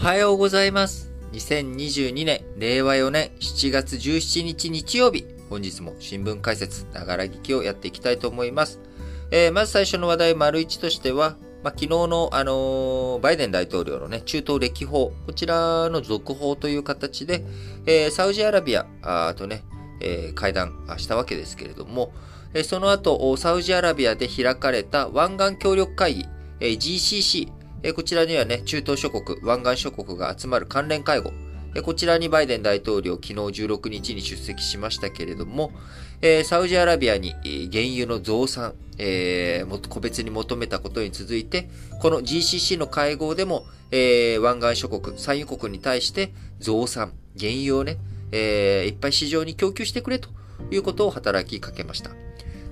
はようございます。2022年、令和4年7月17日日曜日、本日も新聞解説、ながら聞きをやっていきたいと思います。えーまず最初の話題、丸一としては、まあ、昨日の、あのーバイデン大統領のね、中東歴訪、こちらの続報という形で、えーサウジアラビアあとね、えー会談したわけですけれども、えーその後、サウジアラビアで開かれた湾岸協力会議、えー GCC、えこちらにはね、中東諸国、湾岸諸国が集まる関連会合、えこちらにバイデン大統領、昨日16日に出席しましたけれども、えサウジアラビアに原油の増産、えー個別に求めたことに続いて、この GCC の会合でも、えー湾岸諸国、産油国に対して増産、原油をね、えーいっぱい市場に供給してくれということを働きかけました。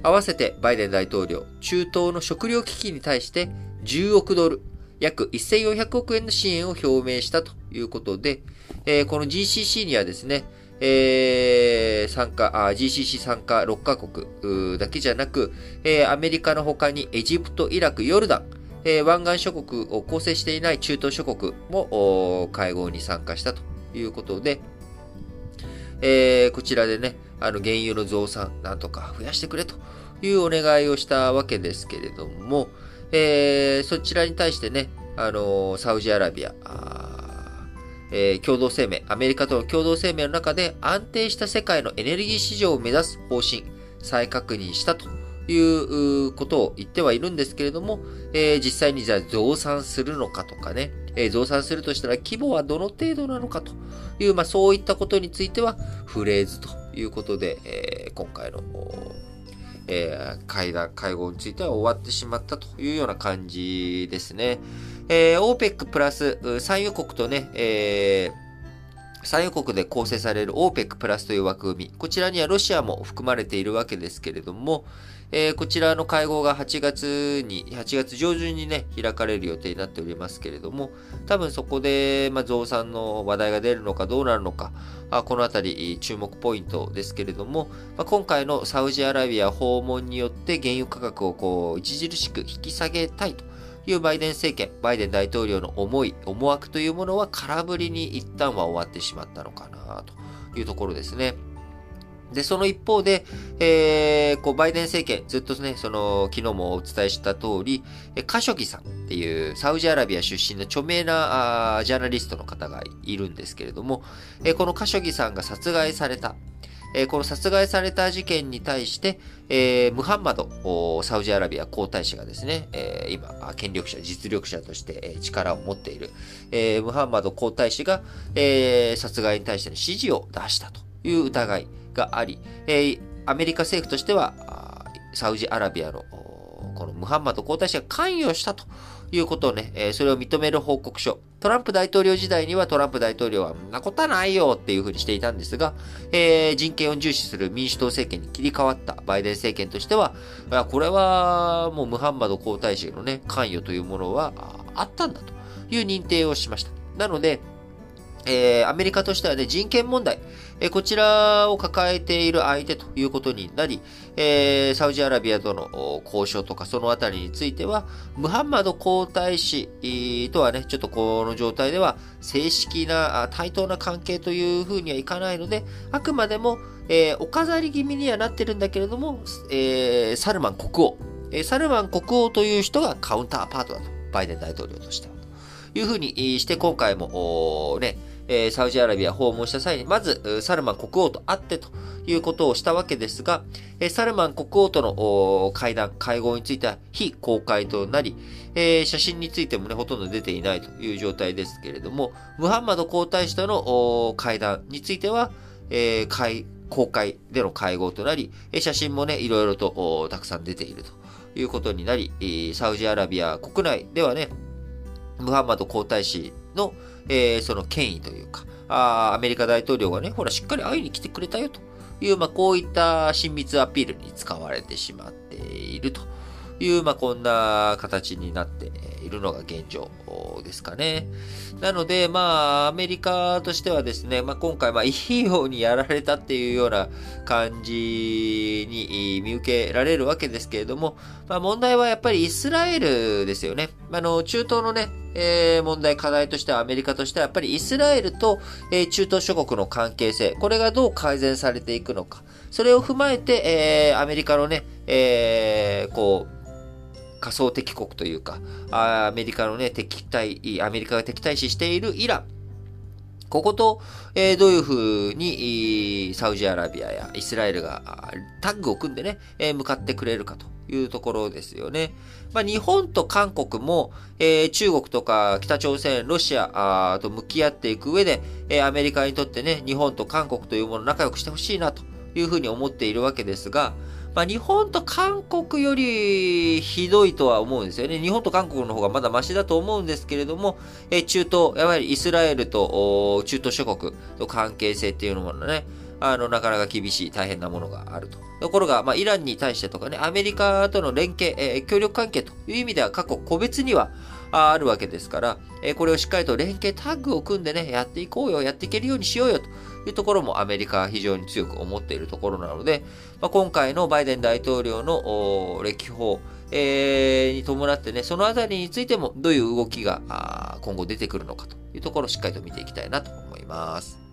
合わせてバイデン大統領、中東の食糧危機に対して10億ドル、約1400億円の支援を表明したということで、えーこの GCC にはですね、えー参加あ、GCC 参加6カ国だけじゃなく、えーアメリカの他にエジプト、イラク、ヨルダン、えー湾岸諸国を構成していない中東諸国も会合に参加したということで、えーこちらでね、あの原油の増産、なんとか増やしてくれというお願いをしたわけですけれども、えーそちらに対してね、あのサウジアラビア、えー共同声明、アメリカとの共同声明の中で安定した世界のエネルギー市場を目指す方針、再確認したということを言ってはいるんですけれども、えー実際にじゃあ増産するのかとかね、えー増産するとしたら規模はどの程度なのかという、まあそういったことについてはフレーズということで、えー今回の、えー会談、会合については終わってしまったというような感じですね。えー、OPEC プラス、産油国とね、えー産油国で構成される OPEC プラスという枠組み。こちらにはロシアも含まれているわけですけれども、えーこちらの会合が8月に、8月上旬にね、開かれる予定になっておりますけれども、多分そこで、まあ、増産の話題が出るのかどうなるのか、あこのあたり注目ポイントですけれども、まあ、今回のサウジアラビア訪問によって原油価格をこう、著しく引き下げたいというバイデン政権、バイデン大統領の思い、思惑というものは空振りに一旦は終わってしまったのかなというところですね。で、その一方で、えー、こう、バイデン政権、ずっとね、その、昨日もお伝えした通り、カショギさんっていう、サウジアラビア出身の著名なあジャーナリストの方がいるんですけれども、えーこのカショギさんが殺害された、えーこの殺害された事件に対して、えームハンマド、サウジアラビア皇太子がですね、えー今、権力者、実力者として、力を持っている、えームハンマド皇太子が、えー殺害に対しての指示を出したという疑いがあり、えーアメリカ政府としては、サウジアラビアの、このムハンマド皇太子が関与したということをね、えそれを認める報告書。トランプ大統領時代にはトランプ大統領は、んなことはないよっていうふうにしていたんですが、えー人権を重視する民主党政権に切り替わったバイデン政権としては、これはもうムハンマド皇太子のね、関与というものはあったんだという認定をしました。なので、えーアメリカとしてはね、人権問題、えーこちらを抱えている相手ということになり、えーサウジアラビアとの交渉とかそのあたりについては、ムハンマド皇太子とはね、ちょっとこの状態では正式な対等な関係というふうにはいかないので、あくまでも、えお飾り気味にはなってるんだけれども、えサルマン国王、えサルマン国王という人がカウンターパートだと、バイデン大統領としては。というふうにして、今回も、ね、えサウジアラビア訪問した際に、まず、サルマン国王と会ってということをしたわけですが、えサルマン国王との会談、会合については非公開となり、え写真についてもね、ほとんど出ていないという状態ですけれども、ムハンマド皇太子との会談については、え公開での会合となり、写真もね、いろいろとたくさん出ているということになり、サウジアラビア国内ではね、ムハンマド皇太子の、えーその権威というか、あアメリカ大統領がね、ほら、しっかり会いに来てくれたよという、まあ、こういった親密アピールに使われてしまっているという、まあ、こんな形になっているのが現状。ですかね。なので、まあ、アメリカとしてはですね、まあ、今回、まあ、いいようにやられたっていうような感じに見受けられるわけですけれども、まあ、問題はやっぱりイスラエルですよね。あの、中東のね、えー、問題、課題としてはアメリカとしてはやっぱりイスラエルと、えー、中東諸国の関係性、これがどう改善されていくのか。それを踏まえて、えー、アメリカのね、えー、こう、仮想敵国というか、アメリカのね、敵対、アメリカが敵対視しているイラン。ここと、えー、どういうふうに、サウジアラビアやイスラエルがタッグを組んでね、えー、向かってくれるかというところですよね。まあ、日本と韓国も、えー、中国とか北朝鮮、ロシアと向き合っていく上で、えー、アメリカにとってね、日本と韓国というものを仲良くしてほしいなというふうに思っているわけですが、まあ、日本と韓国よりひどいとは思うんですよね。日本と韓国の方がまだマシだと思うんですけれども、え中東、やはりイスラエルと中東諸国の関係性っていうのもね、あの、なかなか厳しい、大変なものがあると。ところが、まあ、イランに対してとかね、アメリカとの連携、えー、協力関係という意味では過去個別にはあるわけですから、え、これをしっかりと連携タッグを組んでね、やっていこうよ、やっていけるようにしようよというところもアメリカは非常に強く思っているところなので、まあ、今回のバイデン大統領の歴訪、えー、に伴ってね、そのあたりについてもどういう動きが今後出てくるのかというところをしっかりと見ていきたいなと思います。